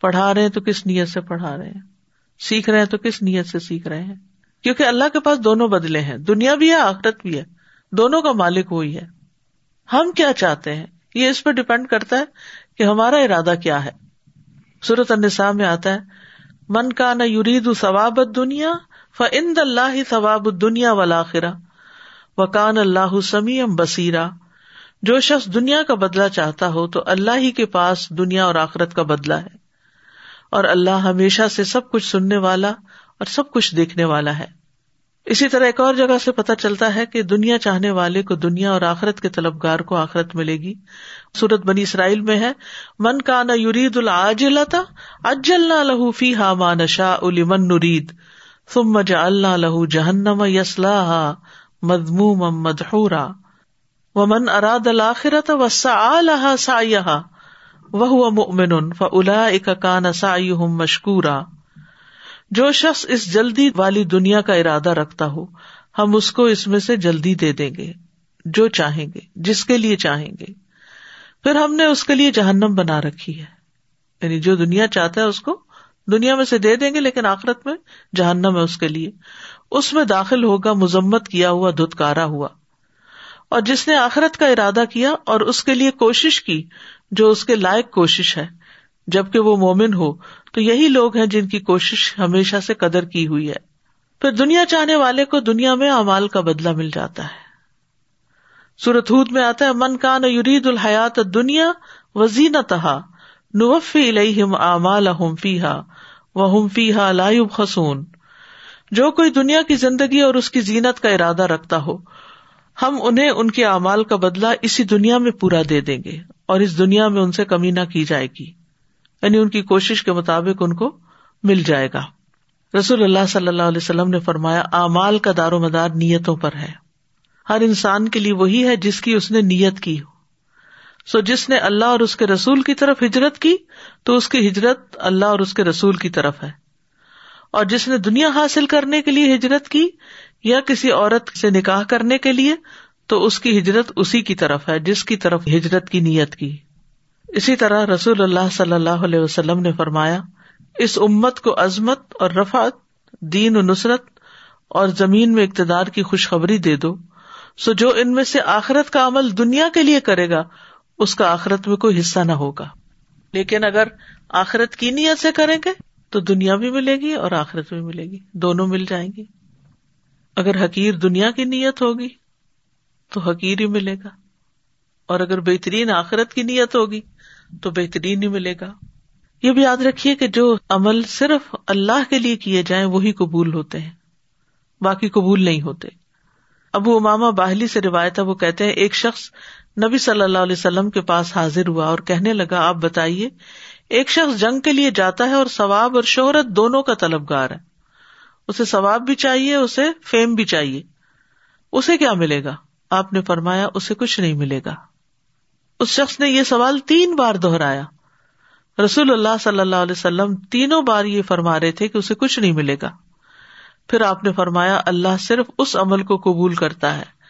پڑھا رہے ہیں تو کس نیت سے پڑھا رہے ہیں؟ سیکھ رہے ہیں تو کس نیت سے سیکھ رہے ہیں؟ کیونکہ اللہ کے پاس دونوں بدلے ہیں۔ دنیا بھی ہے، آخرت بھی ہے۔ دونوں کا مالک وہی ہے۔ ہم کیا چاہتے ہیں؟ یہ اس پہ ڈپینڈ کرتا ہے کہ ہمارا ارادہ کیا ہے۔ صورت النساء میں آتا ہے، من کا نہ یورید ثواب دنیا فند اللہ ثواب دنیا ولاخرا و کان اللہ سمی ام بصیرا جو شخص دنیا کا بدلا چاہتا ہو تو اللہ ہی کے پاس دنیا اور آخرت کا بدلا ہے۔ اور اللہ ہمیشہ سے سب کچھ سننے والا اور سب کچھ دیکھنے والا ہے۔ اسی طرح ایک اور جگہ سے پتا چلتا ہے کہ دنیا چاہنے والے کو دنیا اور آخرت کے طلبگار کو آخرت ملے گی۔ سورت بنی اسرائیل میں ہے، من کا نہ یورید العجلتا اجل نہ لہو فی ہا ما نشا من نرید، ثم جعلنا له جہنم يصلاها مذموما مدحورا. ومن اراد الاخرة وسعى لها سعيها، وهو مؤمن فاولئك كان سعيهم مشكورا جو شخص اس جلدی والی دنیا کا ارادہ رکھتا ہو، ہم اس کو اس میں سے جلدی دے دیں گے، جو چاہیں گے، جس کے لیے چاہیں گے۔ پھر ہم نے اس کے لیے جہنم بنا رکھی ہے۔ یعنی جو دنیا چاہتا ہے اس کو دنیا میں سے دے دیں گے، لیکن آخرت میں جہنم ہے اس کے لیے۔ اس میں داخل ہوگا، مذمت کیا ہوا، دھتکارا ہوا۔ اور جس نے آخرت کا ارادہ کیا اور اس کے لیے کوشش کی، جو اس کے لائق کوشش ہے، جبکہ وہ مومن ہو، تو یہی لوگ ہیں جن کی کوشش ہمیشہ سے قدر کی ہوئی ہے۔ پھر دنیا چاہنے والے کو دنیا میں امال کا بدلا مل جاتا ہے۔ سورت ہود میں آتا ہے، من کا نہ یورید الحیات دنیا وزین تہا نوفی الم امال ہم فیحا وہ ہم فیحا لائب خسون جو کوئی دنیا کی زندگی اور اس کی زینت کا ارادہ رکھتا ہو، ہم انہیں ان کے اعمال کا بدلا اسی دنیا میں پورا دے دیں گے اور اس دنیا میں ان سے کمی نہ کی جائے گی۔ یعنی ان کی کوشش کے مطابق ان کو مل جائے گا۔ رسول اللہ صلی اللہ علیہ وسلم نے فرمایا، اعمال کا دار و مدار نیتوں پر ہے۔ ہر انسان کے لیے وہی ہے جس کی اس نے نیت کی ہو۔ سو جس نے اللہ اور اس کے رسول کی طرف ہجرت کی تو اس کی ہجرت اللہ اور اس کے رسول کی طرف ہے۔ اور جس نے دنیا حاصل کرنے کے لیے ہجرت کی یا کسی عورت سے نکاح کرنے کے لیے تو اس کی ہجرت اسی کی طرف ہے جس کی طرف ہجرت کی نیت کی۔ اسی طرح رسول اللہ صلی اللہ علیہ وسلم نے فرمایا، اس امت کو عظمت اور رفعت، دین و نصرت اور زمین میں اقتدار کی خوشخبری دے دو۔ سو جو ان میں سے آخرت کا عمل دنیا کے لیے کرے گا اس کا آخرت میں کوئی حصہ نہ ہوگا۔ لیکن اگر آخرت کی نیت سے کریں گے، تو دنیا بھی ملے گی اور آخرت بھی ملے گی۔ دونوں مل جائیں گی۔ اگر حقیر دنیا کی نیت ہوگی، تو حقیر ہی ملے گا۔ اور اگر بہترین آخرت کی نیت ہوگی، تو بہترین ہی ملے گا۔ یہ بھی یاد رکھیے کہ جو عمل صرف اللہ کے لیے کیے جائیں، وہی قبول ہوتے ہیں۔ باقی قبول نہیں ہوتے۔ ابو اماما باہلی سے روایت ہے، وہ کہتے ہیں، ایک شخص نبی صلی اللہ علیہ وسلم کے پاس حاضر ہوا اور کہنے لگا، آپ بتائیے، ایک شخص جنگ کے لیے جاتا ہے اور ثواب اور شہرت دونوں کا طلبگار ہے۔ اسے ثواب بھی چاہیے، اسے فیم بھی چاہیے۔ اسے کیا ملے گا؟ آپ نے فرمایا، اسے کچھ نہیں ملے گا۔ اس شخص نے یہ سوال تین بار دہرایا۔ رسول اللہ صلی اللہ علیہ وسلم تینوں بار یہ فرما رہے تھے کہ اسے کچھ نہیں ملے گا۔ پھر آپ نے فرمایا، اللہ صرف اس عمل کو قبول کرتا ہے۔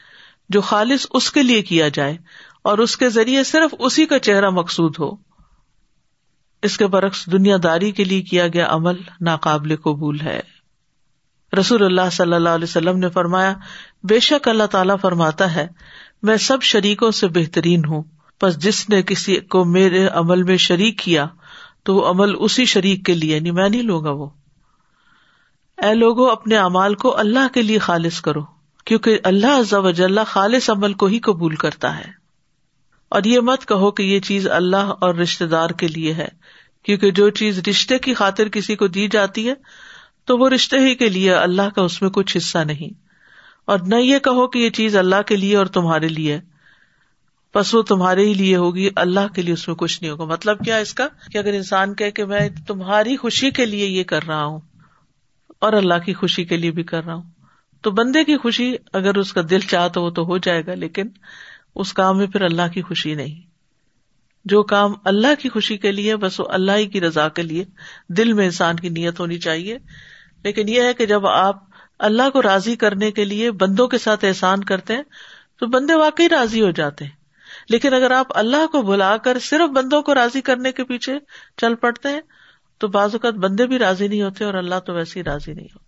جو خالص اس کے لیے کیا جائے اور اس کے ذریعے صرف اسی کا چہرہ مقصود ہو۔ اس کے برعکس دنیا داری کے لیے کیا گیا عمل ناقابل قبول ہے۔ رسول اللہ صلی اللہ علیہ وسلم نے فرمایا، بے شک اللہ تعالیٰ فرماتا ہے، میں سب شریکوں سے بہترین ہوں۔ بس جس نے کسی کو میرے عمل میں شریک کیا، تو وہ عمل اسی شریک کے لیے یعنی میں نہیں لوں گا وہ۔ اے لوگوں اپنے امال کو اللہ کے لیے خالص کرو۔ کیونکہ اللہ وجل خالص عمل کو ہی قبول کرتا ہے۔ اور یہ مت کہو کہ یہ چیز اللہ اور رشتے دار کے لیے ہے، کیونکہ جو چیز رشتے کی خاطر کسی کو دی جاتی ہے، تو وہ رشتے ہی کے لیے اللہ کا اس میں کچھ حصہ نہیں۔ اور نہ یہ کہو کہ یہ چیز اللہ کے لیے اور تمہارے لیے۔ بس وہ تمہارے ہی لیے ہوگی، اللہ کے لیے اس میں کچھ نہیں ہوگا۔ مطلب کیا اس کا؟ کہ اگر انسان کہ کہ میں تمہاری خوشی کے لیے یہ کر رہا ہوں اور اللہ کی خوشی کے لیے بھی کر رہا ہوں۔ تو بندے کی خوشی اگر اس کا دل چاہ تو وہ تو ہو جائے گا، لیکن اس کام میں پھر اللہ کی خوشی نہیں۔ جو کام اللہ کی خوشی کے لیے، بس وہ اللہ ہی کی رضا کے لیے۔ دل میں انسان کی نیت ہونی چاہیے۔ لیکن یہ ہے کہ جب آپ اللہ کو راضی کرنے کے لیے بندوں کے ساتھ احسان کرتے ہیں، تو بندے واقعی راضی ہو جاتے ہیں۔ لیکن اگر آپ اللہ کو بلا کر صرف بندوں کو راضی کرنے کے پیچھے چل پڑتے ہیں، تو بعض اوقات بندے بھی راضی نہیں ہوتے اور اللہ تو ویسے ہی راضی نہیں ہوتا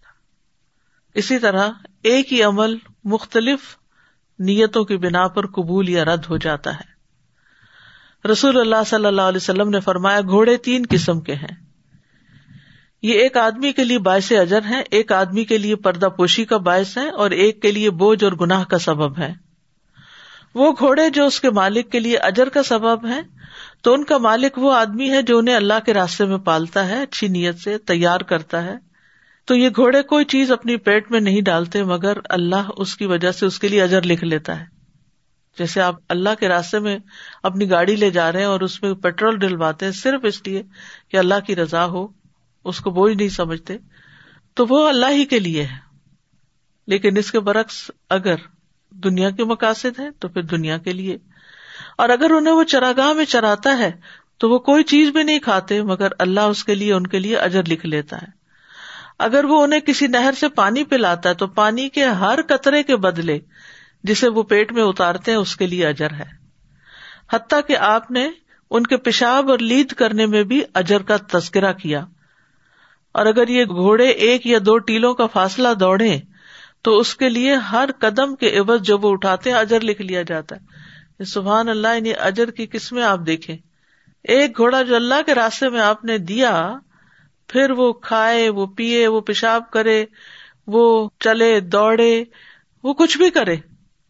اسی طرح ایک ہی عمل مختلف نیتوں کی بنا پر قبول یا رد ہو جاتا ہے۔ رسول اللہ صلی اللہ علیہ وسلم نے فرمایا، گھوڑے تین قسم کے ہیں۔ یہ ایک آدمی کے لیے باعث اجر ہے، ایک آدمی کے لیے پردہ پوشی کا باعث ہے، اور ایک کے لیے بوجھ اور گناہ کا سبب ہے۔ وہ گھوڑے جو اس کے مالک کے لیے اجر کا سبب ہے تو ان کا مالک وہ آدمی ہے جو انہیں اللہ کے راستے میں پالتا ہے، اچھی نیت سے تیار کرتا ہے۔ تو یہ گھوڑے کوئی چیز اپنی پیٹ میں نہیں ڈالتے، مگر اللہ اس کی وجہ سے اس کے لیے اجر لکھ لیتا ہے۔ جیسے آپ اللہ کے راستے میں اپنی گاڑی لے جا رہے ہیں اور اس میں پیٹرول ڈلواتے ہیں صرف اس لیے کہ اللہ کی رضا ہو، اس کو بوجھ نہیں سمجھتے، تو وہ اللہ ہی کے لیے ہے۔ لیکن اس کے برعکس اگر دنیا کے مقاصد ہیں تو پھر دنیا کے لیے۔ اور اگر انہیں وہ چراگاہ میں چراتا ہے تو وہ کوئی چیز بھی نہیں کھاتے، مگر اللہ اس کے لیے، ان کے لیے اجر لکھ لیتا ہے۔ اگر وہ انہیں کسی نہر سے پانی پلاتا ہے تو پانی کے ہر قطرے کے بدلے جسے وہ پیٹ میں اتارتے ہیں، اس کے لیے اجر ہے۔ حتیٰ کہ آپ نے ان کے پیشاب اور لید کرنے میں بھی اجر کا تذکرہ کیا۔ اور اگر یہ گھوڑے ایک یا دو ٹیلوں کا فاصلہ دوڑے تو اس کے لیے ہر قدم کے عوض جو وہ اٹھاتے ہیں، اجر لکھ لیا جاتا ہے۔ سبحان اللہ یعنی اجر کی قسمیں آپ دیکھیں۔ ایک گھوڑا جو اللہ کے راستے میں آپ نے دیا پھر وہ کھائے، وہ پیے، وہ پیشاب کرے، وہ چلے، دوڑے، وہ کچھ بھی کرے۔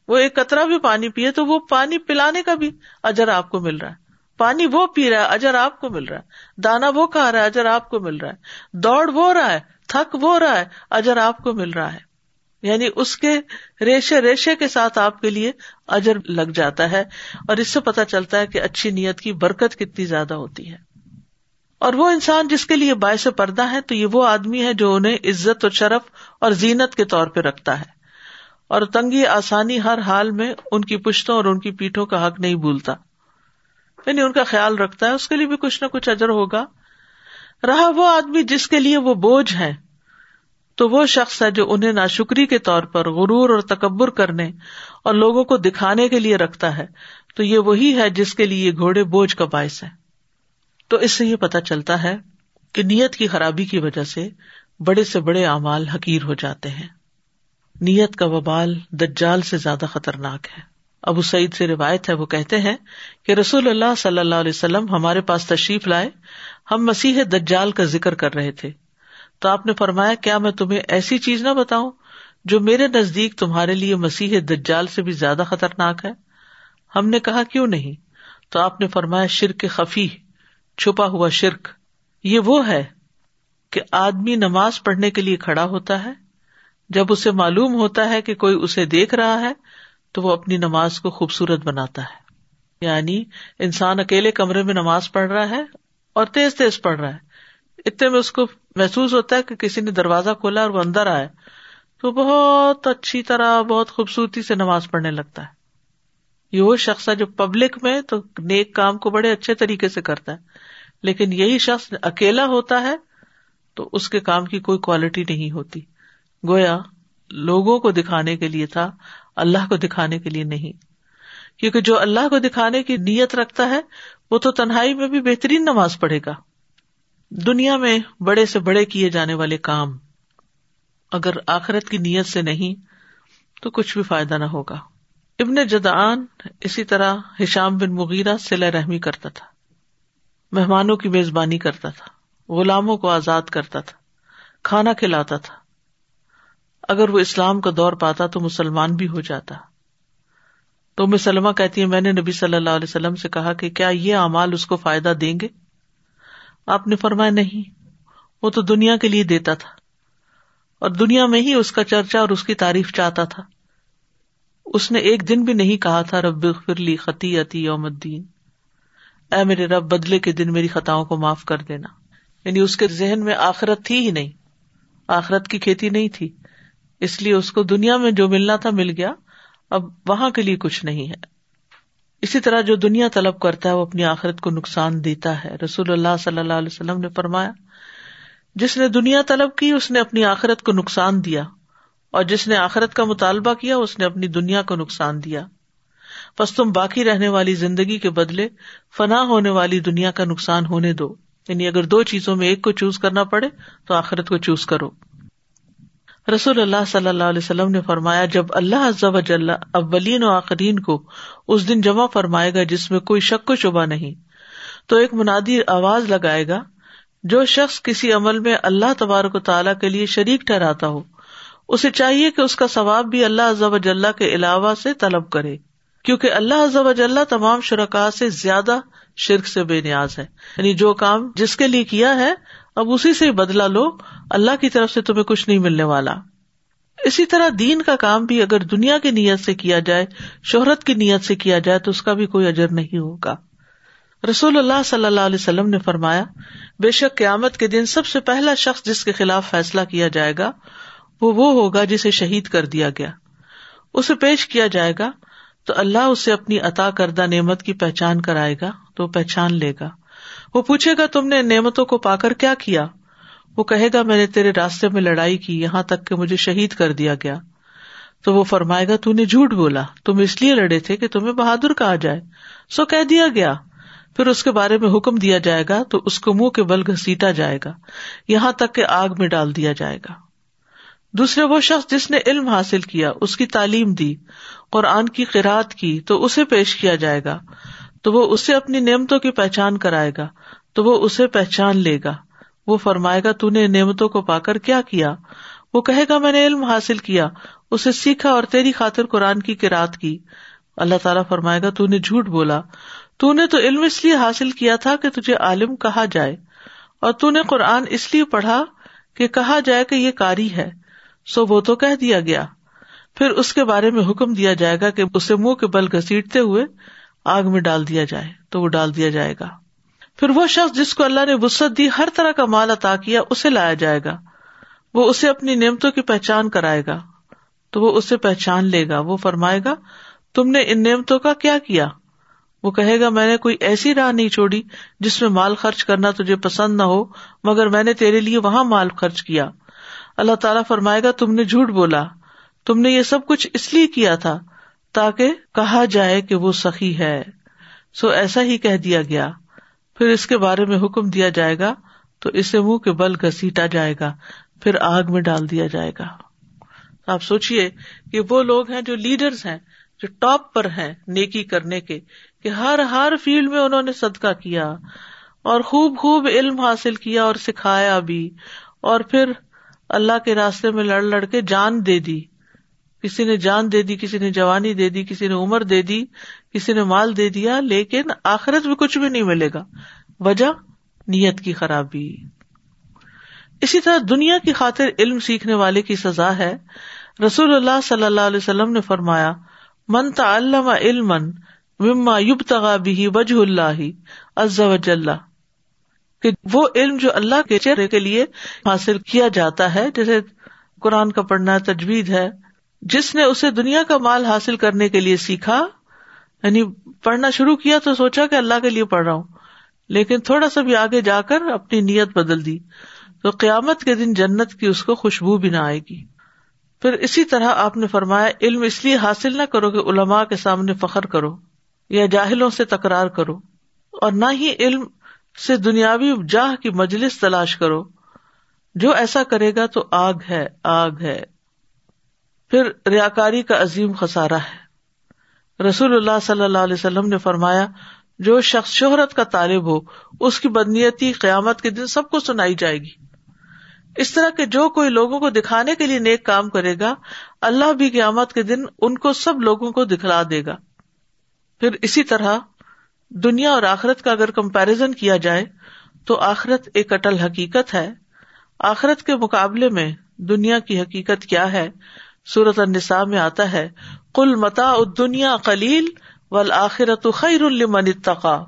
وہ ایک قطرہ بھی پانی پیے تو وہ پانی پلانے کا بھی اجر آپ کو مل رہا ہے۔ پانی وہ پی رہا ہے، اجر آپ کو مل رہا ہے۔ دانا وہ کھا رہا ہے، اجر آپ کو مل رہا ہے۔ دوڑ وہ رہا ہے، تھک وہ رہا ہے، اجر آپ کو مل رہا ہے۔ یعنی اس کے ریشے ریشے کے ساتھ آپ کے لیے اجر لگ جاتا ہے اور اس سے پتا چلتا ہے کہ اچھی نیت کی برکت کتنی زیادہ ہوتی ہے۔ اور وہ انسان جس کے لیے باعث پردہ ہے، تو یہ وہ آدمی ہے جو انہیں عزت اور شرف اور زینت کے طور پہ رکھتا ہے۔ اور تنگی آسانی ہر حال میں ان کی پشتوں اور ان کی پیٹھوں کا حق نہیں بھولتا۔ یعنی ان کا خیال رکھتا ہے، اس کے لیے بھی کچھ نہ کچھ اجر ہوگا۔ رہا وہ آدمی جس کے لیے وہ بوجھ ہے، تو وہ شخص ہے جو انہیں ناشکری کے طور پر غرور اور تکبر کرنے اور لوگوں کو دکھانے کے لیے رکھتا ہے۔ تو یہ وہی ہے جس کے لیے گھوڑے بوجھ کا باعث ہے۔ تو اس سے یہ پتا چلتا ہے کہ نیت کی خرابی کی وجہ سے بڑے سے بڑے اعمال حقیر ہو جاتے ہیں۔ نیت کا وبال دجال سے زیادہ خطرناک ہے۔ ابو سعید سے روایت ہے، وہ کہتے ہیں کہ رسول اللہ صلی اللہ علیہ وسلم ہمارے پاس تشریف لائے، ہم مسیح دجال کا ذکر کر رہے تھے۔ تو آپ نے فرمایا، کیا میں تمہیں ایسی چیز نہ بتاؤں جو میرے نزدیک تمہارے لیے مسیح دجال سے بھی زیادہ خطرناک ہے؟ ہم نے کہا، کیوں نہیں؟ تو آپ نے فرمایا، شرک خفی چھپا ہوا شرک، یہ وہ ہے کہ آدمی نماز پڑھنے کے لیے کھڑا ہوتا ہے، جب اسے معلوم ہوتا ہے کہ کوئی اسے دیکھ رہا ہے، تو وہ اپنی نماز کو خوبصورت بناتا ہے۔ یعنی انسان اکیلے کمرے میں نماز پڑھ رہا ہے اور تیز تیز پڑھ رہا ہے۔ اتنے میں اس کو محسوس ہوتا ہے کہ کسی نے دروازہ کھولا اور وہ اندر آئے تو بہت اچھی طرح، بہت خوبصورتی سے نماز پڑھنے لگتا ہے۔ یہ وہ شخص ہے جو پبلک میں تو نیک کام کو بڑے اچھے طریقے سے کرتا ہے۔ لیکن یہی شخص اکیلا ہوتا ہے تو اس کے کام کی کوئی کوالٹی نہیں ہوتی۔ گویا لوگوں کو دکھانے کے لیے تھا، اللہ کو دکھانے کے لیے نہیں۔ کیونکہ جو اللہ کو دکھانے کی نیت رکھتا ہے، وہ تو تنہائی میں بھی بہترین نماز پڑھے گا۔ دنیا میں بڑے سے بڑے کیے جانے والے کام، اگر آخرت کی نیت سے نہیں، تو کچھ بھی فائدہ نہ ہوگا۔ ابن جدان اسی طرح ہشام بن مغیرہ سلا رحمی کرتا تھا۔ مہمانوں کی میزبانی کرتا تھا، غلاموں کو آزاد کرتا تھا، کھانا کھلاتا تھا۔ اگر وہ اسلام کا دور پاتا تو مسلمان بھی ہو جاتا۔ تو مسلمہ کہتی ہے میں نے نبی صلی اللہ علیہ وسلم سے کہا کہ کیا یہ اعمال اس کو فائدہ دیں گے؟ آپ نے فرمایا، نہیں، وہ تو دنیا کے لیے دیتا تھا۔ اور دنیا میں ہی اس کا چرچا اور اس کی تعریف چاہتا تھا۔ اس نے ایک دن بھی نہیں کہا تھا، رب فرلی خطی عتی یوم الدین۔ اے میرے رب، بدلے کے دن میری خطاؤں کو معاف کر دینا۔ یعنی اس کے ذہن میں آخرت تھی ہی نہیں۔ آخرت کی کھیتی نہیں تھی۔ اس لیے اس کو دنیا میں جو ملنا تھا مل گیا۔ اب وہاں کے لیے کچھ نہیں ہے۔ اسی طرح جو دنیا طلب کرتا ہے، وہ اپنی آخرت کو نقصان دیتا ہے۔ رسول اللہ صلی اللہ علیہ وسلم نے فرمایا، جس نے دنیا طلب کی، اس نے اپنی آخرت کو نقصان دیا۔ اور جس نے آخرت کا مطالبہ کیا، اس نے اپنی دنیا کو نقصان دیا۔ بس تم باقی رہنے والی زندگی کے بدلے فنا ہونے والی دنیا کا نقصان ہونے دو۔ یعنی اگر دو چیزوں میں ایک کو چوز کرنا پڑے تو آخرت کو چوز کرو۔ رسول اللہ صلی اللہ علیہ وسلم نے فرمایا، جب اللہ اولین و آخرین کو اس دن جمع فرمائے گا جس میں کوئی شک و شبہ نہیں، تو ایک منادی آواز لگائے گا، جو شخص کسی عمل میں اللہ تبارک و تعالیٰ کے لیے شریک ٹھہراتا ہو، اسے چاہیے کہ اس کا ثواب بھی اللہ ضب کے علاوہ سے طلب کرے۔ کیونکہ اللہ وجل تمام شرکا سے زیادہ شرک سے بے نیاز ہے یعنی جو کام جس کے لیے کیا ہے، اب اسی سے بدلا لو، اللہ کی طرف سے تمہیں کچھ نہیں ملنے والا۔ اسی طرح دین کا کام بھی اگر دنیا کی نیت سے کیا جائے، شہرت کی نیت سے کیا جائے، تو اس کا بھی کوئی اجر نہیں ہوگا۔ رسول اللہ صلی اللہ علیہ وسلم نے فرمایا، بے شک قیامت کے دن سب سے پہلا شخص جس کے خلاف فیصلہ کیا جائے گا، وہ وہ ہوگا جسے شہید کر دیا گیا۔ اسے پیش کیا جائے گا تو اللہ اسے اپنی عطا کردہ نعمت کی پہچان کرائے گا، تو پہچان لے گا۔ وہ پوچھے گا، تم نے نعمتوں کو پا کر کیا کیا؟ وہ کہے گا، میں نے تیرے راستے میں لڑائی کی، یہاں تک کہ مجھے شہید کر دیا گیا۔ تو وہ فرمائے گا، تو نے جھوٹ بولا۔ تم اس لیے لڑے تھے کہ تمہیں بہادر کہا جائے۔ سو کہہ دیا گیا۔ پھر اس کے بارے میں حکم دیا جائے گا، تو اس کو منہ کے بل گھسیٹا جائے گا۔ یہاں تک کہ آگ میں ڈال دیا جائے گا۔ دوسرے وہ شخص جس نے علم حاصل کیا، اس کی تعلیم دی۔ قرآن کی قرآد کی تو اسے پیش کیا جائے گا، تو وہ اسے اپنی نعمتوں کی پہچان کرائے گا، تو وہ اسے پہچان لے گا۔ وہ فرمائے گا، تو نے نعمتوں کو پا کر کیا کیا؟ وہ کہے گا، میں نے علم حاصل کیا، اسے سیکھا اور تیری خاطر قرآن کی کراط کی۔ اللہ تعالیٰ فرمائے گا، تو نے جھوٹ بولا۔ تو نے تو علم اس لیے حاصل کیا تھا کہ تجھے عالم کہا جائے، اور تو نے قرآن اس لیے پڑھا کہ کہا جائے کہ یہ کاری ہے۔ سو وہ تو کہہ دیا گیا۔ پھر اس کے بارے میں حکم دیا جائے گا کہ اسے منہ کے بل گسیٹتے ہوئے آگ میں ڈال دیا جائے، تو وہ ڈال دیا جائے گا۔ پھر وہ شخص جس کو اللہ نے وسط دی، ہر طرح کا مال عطا کیا، اسے لایا جائے گا۔ وہ اسے اپنی نعمتوں کی پہچان کرائے گا۔ تو وہ اسے پہچان لے گا۔ وہ فرمائے گا، تم نے ان نعمتوں کا کیا کیا؟ وہ کہے گا، میں نے کوئی ایسی راہ نہیں چھوڑی جس میں مال خرچ کرنا تجھے پسند نہ ہو، مگر میں نے تیرے لیے وہاں مال خرچ کیا۔ اللہ تعالیٰ فرمائے گا، تم نے جھوٹ بولا۔ تم نے یہ سب کچھ اس لیے کیا تھا تاکہ کہا جائے کہ وہ سخی ہے۔ سو ایسا ہی کہہ دیا گیا۔ پھر اس کے بارے میں حکم دیا جائے گا تو اسے منہ کے بل گسیٹا جائے گا، پھر آگ میں ڈال دیا جائے گا۔ آپ سوچیے کہ وہ لوگ ہیں جو لیڈرز ہیں، جو ٹاپ پر ہیں نیکی کرنے کے، کہ ہر ہر فیلڈ میں انہوں نے صدقہ کیا اور خوب خوب علم حاصل کیا اور سکھایا بھی اور پھر اللہ کے راستے میں لڑ لڑ کے جان دے دی۔ کسی نے جان دے دی، کسی نے جوانی دے دی، کسی نے عمر دے دی، کسی نے مال دے دیا، لیکن آخرت میں کچھ بھی نہیں ملے گا۔ وجہ، نیت کی خرابی۔ اسی طرح دنیا کی خاطر علم سیکھنے والے کی سزا ہے۔ رسول اللہ صلی اللہ علیہ وسلم نے فرمایا، من تعلم علم مما یوب تغا بھی وجہ اللہ عز وجل کہ وہ علم جو اللہ کے چہرے کے لیے حاصل کیا جاتا ہے، جیسے قرآن کا پڑھنا تجوید ہے جس نے اسے دنیا کا مال حاصل کرنے کے لیے سیکھا یعنی پڑھنا شروع کیا تو سوچا کہ اللہ کے لیے پڑھ رہا ہوں، لیکن تھوڑا سا بھی آگے جا کر اپنی نیت بدل دی تو قیامت کے دن جنت کی اس کو خوشبو بھی نہ آئے گی۔ پھر اسی طرح آپ نے فرمایا، علم اس لیے حاصل نہ کرو کہ علماء کے سامنے فخر کرو یا جاہلوں سے تکرار کرو اور نہ ہی علم سے دنیاوی جاہ کی مجلس تلاش کرو۔ جو ایسا کرے گا تو آگ ہے آگ ہے۔ پھر ریا کاری کا عظیم خسارا ہے۔ رسول اللہ صلی اللہ علیہ وسلم نے فرمایا، جو شخص شہرت کا طالب ہو، اس کی بدنیتی قیامت کے دن سب کو سنائی جائے گی۔ اس طرح کے جو کوئی لوگوں کو دکھانے کے لیے نیک کام کرے گا، اللہ بھی قیامت کے دن ان کو سب لوگوں کو دکھلا دے گا۔ پھر اسی طرح، دنیا اور آخرت کا اگر کمپیرزن کیا جائے، تو آخرت ایک اٹل حقیقت ہے۔ آخرت کے مقابلے میں دنیا کی حقیقت کیا ہے؟ سورت النساء میں آتا ہے کل متا دنیا کلیل ول آخرت خیر المن اتقا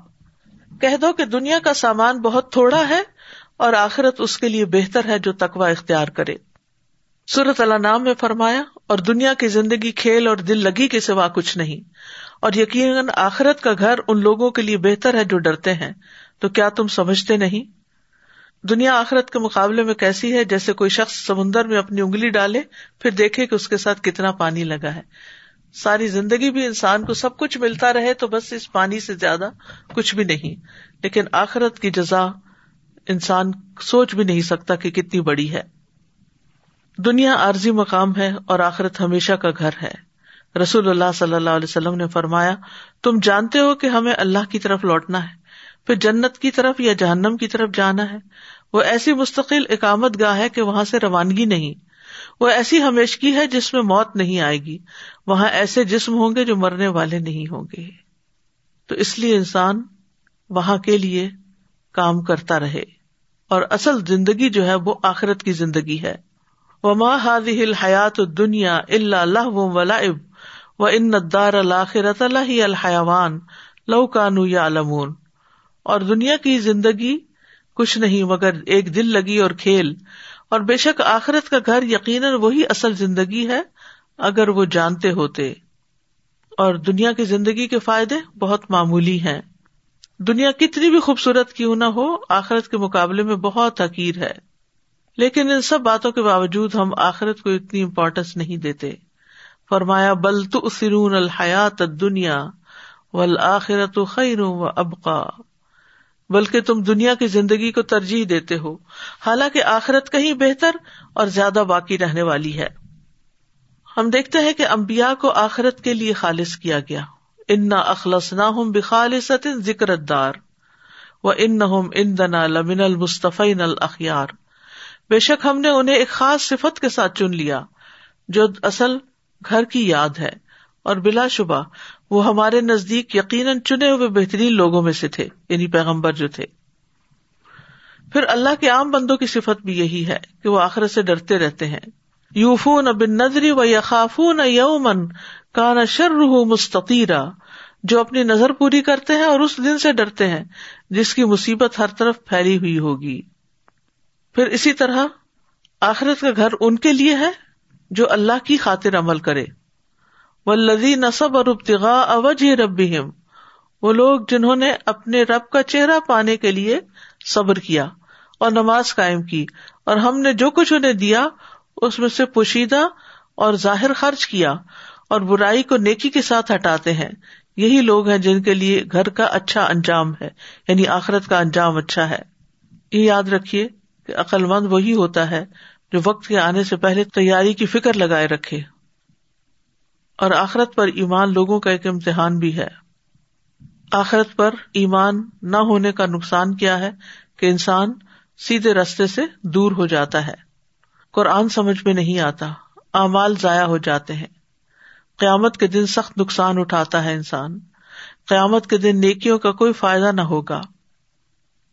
کہہ دو کہ دنیا کا سامان بہت تھوڑا ہے اور آخرت اس کے لیے بہتر ہے جو تقوا اختیار کرے۔ سورت اللہ نام میں فرمایا، اور دنیا کی زندگی کھیل اور دل لگی کے سوا کچھ نہیں۔ اور یقیناً آخرت کا گھر ان لوگوں کے لیے بہتر ہے جو ڈرتے ہیں۔ تو کیا تم سمجھتے نہیں؟ دنیا آخرت کے مقابلے میں کیسی ہے؟ جیسے کوئی شخص سمندر میں اپنی انگلی ڈالے، پھر دیکھے کہ اس کے ساتھ کتنا پانی لگا ہے۔ ساری زندگی بھی انسان کو سب کچھ ملتا رہے تو بس اس پانی سے زیادہ کچھ بھی نہیں۔ لیکن آخرت کی جزا انسان سوچ بھی نہیں سکتا کہ کتنی بڑی ہے۔ دنیا عارضی مقام ہے اور آخرت ہمیشہ کا گھر ہے۔ رسول اللہ صلی اللہ علیہ وسلم نے فرمایا، تم جانتے ہو کہ ہمیں اللہ کی طرف لوٹنا ہے۔ پھر جنت کی طرف یا جہنم کی طرف جانا ہے۔ وہ ایسی مستقل اقامت گاہ ہے کہ وہاں سے روانگی نہیں۔ وہ ایسی ہمیشگی ہے جس میں موت نہیں آئے گی۔ وہاں ایسے جسم ہوں گے جو مرنے والے نہیں ہوں گے۔ تو اس لیے انسان وہاں کے لیے کام کرتا رہے۔ اور اصل زندگی جو ہے وہ آخرت کی زندگی ہے۔ وہ ماں حیات دنیا اللہ و ان دار الآخرت اللہ الحیوان لو کانو یا علمون اور دنیا کی زندگی کچھ نہیں مگر ایک دل لگی اور کھیل۔ اور بے شک آخرت کا گھر یقیناً وہی اصل زندگی ہے اگر وہ جانتے ہوتے۔ اور دنیا کی زندگی کے فائدے بہت معمولی ہیں۔ دنیا کتنی بھی خوبصورت کیوں نہ ہو، آخرت کے مقابلے میں بہت حقیر ہے۔ لیکن ان سب باتوں کے باوجود ہم آخرت کو اتنی امپورٹینس نہیں دیتے۔ فرمایا، بل تو سرون الحیات دنیا و خیر و ابقا۔ بلکہ تم دنیا کی زندگی کو ترجیح دیتے ہو۔ حالانکہ آخرت کہیں بہتر اور زیادہ باقی رہنے والی ہے۔ ہم دیکھتے ہیں کہ امبیا کو آخرت کے لیے خالص کیا گیا۔ ان اخلص نہ ہوں بخالص ذکر دار و ان ان دنا لمن المصطفین الخیار بے شک ہم نے انہیں ایک خاص صفت کے ساتھ چن لیا، جو اصل گھر کی یاد ہے۔ اور بلا شبہ وہ ہمارے نزدیک یقیناً چنے ہوئے بہترین لوگوں میں سے تھے یعنی پیغمبر جو تھے۔ پھر اللہ کے عام بندوں کی صفت بھی یہی ہے کہ وہ آخرت سے ڈرتے رہتے ہیں۔ یوفون بن نظری و یخافون یومن کا نہ شر مستقیرا جو اپنی نظر پوری کرتے ہیں اور اس دن سے ڈرتے ہیں، جس کی مصیبت ہر طرف پھیلی ہوئی ہوگی۔ پھر اسی طرح آخرت کا گھر ان کے لیے ہے جو اللہ کی خاطر عمل کرے۔ وہ لذی نصب اور ابتغا اوج رب وہ لوگ جنہوں نے اپنے رب کا چہرہ پانے کے لیے صبر کیا اور نماز قائم کی، اور ہم نے جو کچھ انہیں دیا، اس میں سے پوشیدہ اور ظاہر خرچ کیا اور برائی کو نیکی کے ساتھ ہٹاتے ہیں۔ یہی لوگ ہیں جن کے لیے گھر کا اچھا انجام ہے یعنی آخرت کا انجام اچھا ہے۔ یہ یاد رکھیے کہ عقل مند وہی ہوتا ہے جو وقت کے آنے سے پہلے تیاری کی فکر لگائے رکھے۔ اور آخرت پر ایمان لوگوں کا ایک امتحان بھی ہے۔ آخرت پر ایمان نہ ہونے کا نقصان کیا ہے کہ انسان سیدھے رستے سے دور ہو جاتا ہے۔ قرآن سمجھ میں نہیں آتا، اعمال ضائع ہو جاتے ہیں۔ قیامت کے دن سخت نقصان اٹھاتا ہے انسان۔ قیامت کے دن نیکیوں کا کوئی فائدہ نہ ہوگا۔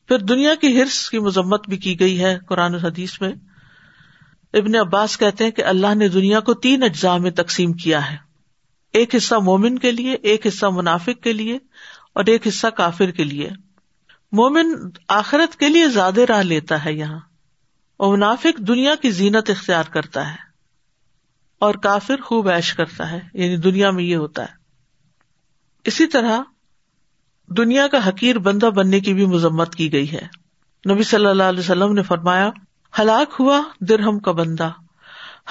پھر دنیا کی ہرس کی مذمت بھی کی گئی ہے قرآن حدیث میں۔ ابن عباس کہتے ہیں کہ اللہ نے دنیا کو تین اجزاء میں تقسیم کیا ہے۔ ایک حصہ مومن کے لیے، ایک حصہ منافق کے لیے، اور ایک حصہ کافر کے لیے۔ مومن آخرت کے لیے زیادہ راہ لیتا ہے یہاں، اور منافق دنیا کی زینت اختیار کرتا ہے، اور کافر خوب ایش کرتا ہے۔ یعنی دنیا میں یہ ہوتا ہے۔ اسی طرح دنیا کا حقیر بندہ بننے کی بھی مذمت کی گئی ہے۔ نبی صلی اللہ علیہ وسلم نے فرمایا، ہلاک ہوا درہم کا بندہ،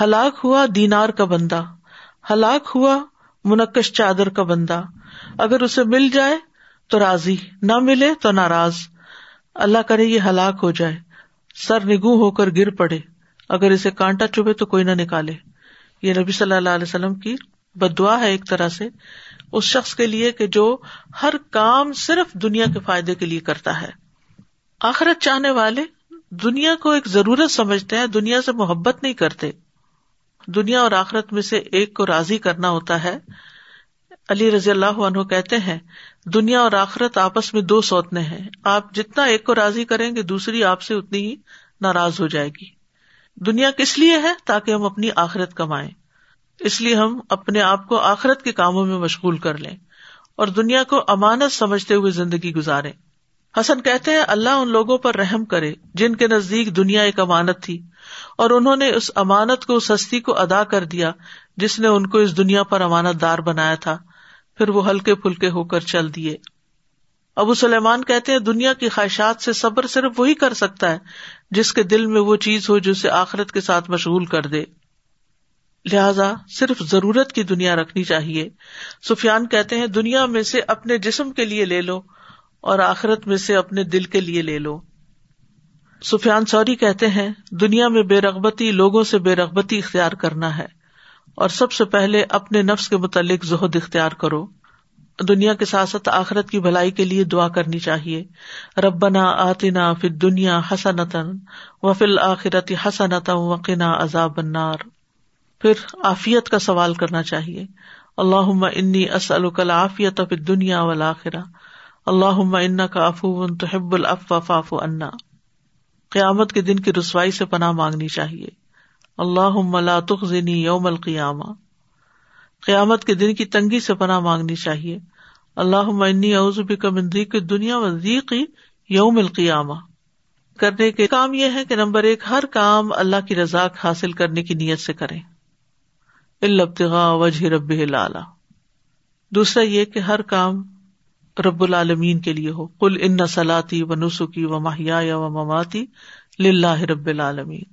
ہلاک ہوا دینار کا بندہ، ہلاک ہوا منقش چادر کا بندہ۔ اگر اسے مل جائے تو راضی، نہ ملے تو ناراض۔ اللہ کرے یہ ہلاک ہو جائے، سر نگو ہو کر گر پڑے۔ اگر اسے کانٹا چبھے تو کوئی نہ نکالے۔ یہ نبی صلی اللہ علیہ وسلم کی بدعا ہے ایک طرح سے۔ اس شخص کے لیے کہ جو ہر کام صرف دنیا کے فائدے کے لیے کرتا ہے۔ آخرت چاہنے والے دنیا کو ایک ضرورت سمجھتے ہیں، دنیا سے محبت نہیں کرتے۔ دنیا اور آخرت میں سے ایک کو راضی کرنا ہوتا ہے۔ علی رضی اللہ عنہ کہتے ہیں، دنیا اور آخرت آپس میں دو سوتنے ہیں۔ آپ جتنا ایک کو راضی کریں گے، دوسری آپ سے اتنی ہی ناراض ہو جائے گی۔ دنیا کس لیے ہے؟ تاکہ ہم اپنی آخرت کمائیں۔ اس لیے ہم اپنے آپ کو آخرت کے کاموں میں مشغول کر لیں اور دنیا کو امانت سمجھتے ہوئے زندگی گزارے حسن کہتے ہیں، اللہ ان لوگوں پر رحم کرے جن کے نزدیک دنیا ایک امانت تھی، اور انہوں نے اس امانت کو، اس ہستی کو ادا کر دیا جس نے ان کو اس دنیا پر امانت دار بنایا تھا۔ پھر وہ ہلکے پھلکے ہو کر چل دیے۔ ابو سلیمان کہتے ہیں، دنیا کی خواہشات سے صبر صرف وہی کر سکتا ہے جس کے دل میں وہ چیز ہو جو اسے آخرت کے ساتھ مشغول کر دے۔ لہذا صرف ضرورت کی دنیا رکھنی چاہیے۔ سفیان کہتے ہیں، دنیا میں سے اپنے جسم کے لیے لے لو اور آخرت میں سے اپنے دل کے لیے لے لو۔ سفیان سوری کہتے ہیں، دنیا میں بے رغبتی لوگوں سے بے رغبتی اختیار کرنا ہے، اور سب سے پہلے اپنے نفس کے متعلق زہد اختیار کرو۔ دنیا کے ساتھ ساتھ آخرت کی بھلائی کے لیے دعا کرنی چاہیے۔ ربنا آتنا فی دنیا حسنتن و فل آخرت حسنت وقنا عذاب النار۔ پھر عافیت کا سوال کرنا چاہیے۔ اللہ انی اسلکل عافیت دنیا والآخرہ اللہ ان کا افو تو حب الفاف انا قیامت کے دن کی رسوائی سے پناہ مانگنی چاہیے۔ اللہ تخذنی یوم القیامہ۔ قیامت کے دن کی تنگی سے پناہ مانگنی چاہیے۔ اللہ انی بک من ضیق دنیا و ضیقی یوم القیامہ۔ کرنے کے کام یہ ہے کہ نمبر ایک، ہر کام اللہ کی رضا حاصل کرنے کی نیت سے کرے البتغا وجہ رب لالا دوسرا یہ کہ ہر کام رب العالمین کے لیے ہو۔ کل ان سلاتی و نسخی و ماہیا و مماتی لاہ رب العالمین۔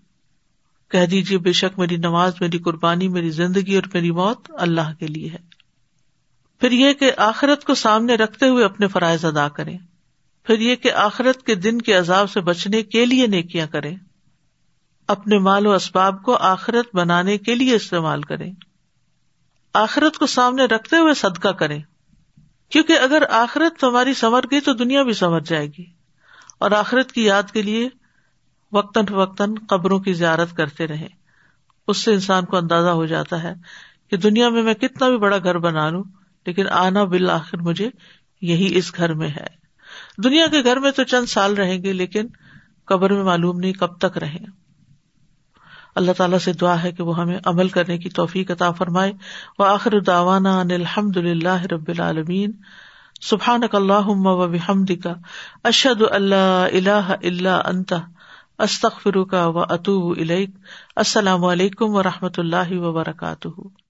کہہ دیجیے بے شک میری نماز، میری قربانی، میری زندگی اور میری موت اللہ کے لیے ہے۔ پھر یہ کہ آخرت کو سامنے رکھتے ہوئے اپنے فرائض ادا کریں۔ پھر یہ کہ آخرت کے دن کے عذاب سے بچنے کے لیے نیکیاں کریں۔ اپنے مال و اسباب کو آخرت بنانے کے لیے استعمال کریں۔ آخرت کو سامنے رکھتے ہوئے صدقہ کریں۔ کیونکہ اگر آخرت تمہاری سنور گئی تو دنیا بھی سنور جائے گی اور آخرت کی یاد کے لیے وقتاً فوقتاً قبروں کی زیارت کرتے رہے۔ اس سے انسان کو اندازہ ہو جاتا ہے کہ دنیا میں میں کتنا بھی بڑا گھر بنا لوں، لیکن آنا بالآخر مجھے یہی اس گھر میں ہے۔ دنیا کے گھر میں تو چند سال رہیں گے، لیکن قبر میں معلوم نہیں کب تک رہیں۔ اللہ تعالیٰ سے دعا ہے کہ وہ ہمیں عمل کرنے کی توفیق عطا فرمائے۔ وہ آخر داوانا الحمد للہ رب العالمین۔ سبحان اللہ و بحمد کا اشد اللہ اللہ اللہ انت۔ استخ فروقہ و اطوب السلام علیکم و رحمۃ اللہ وبرکاتہ۔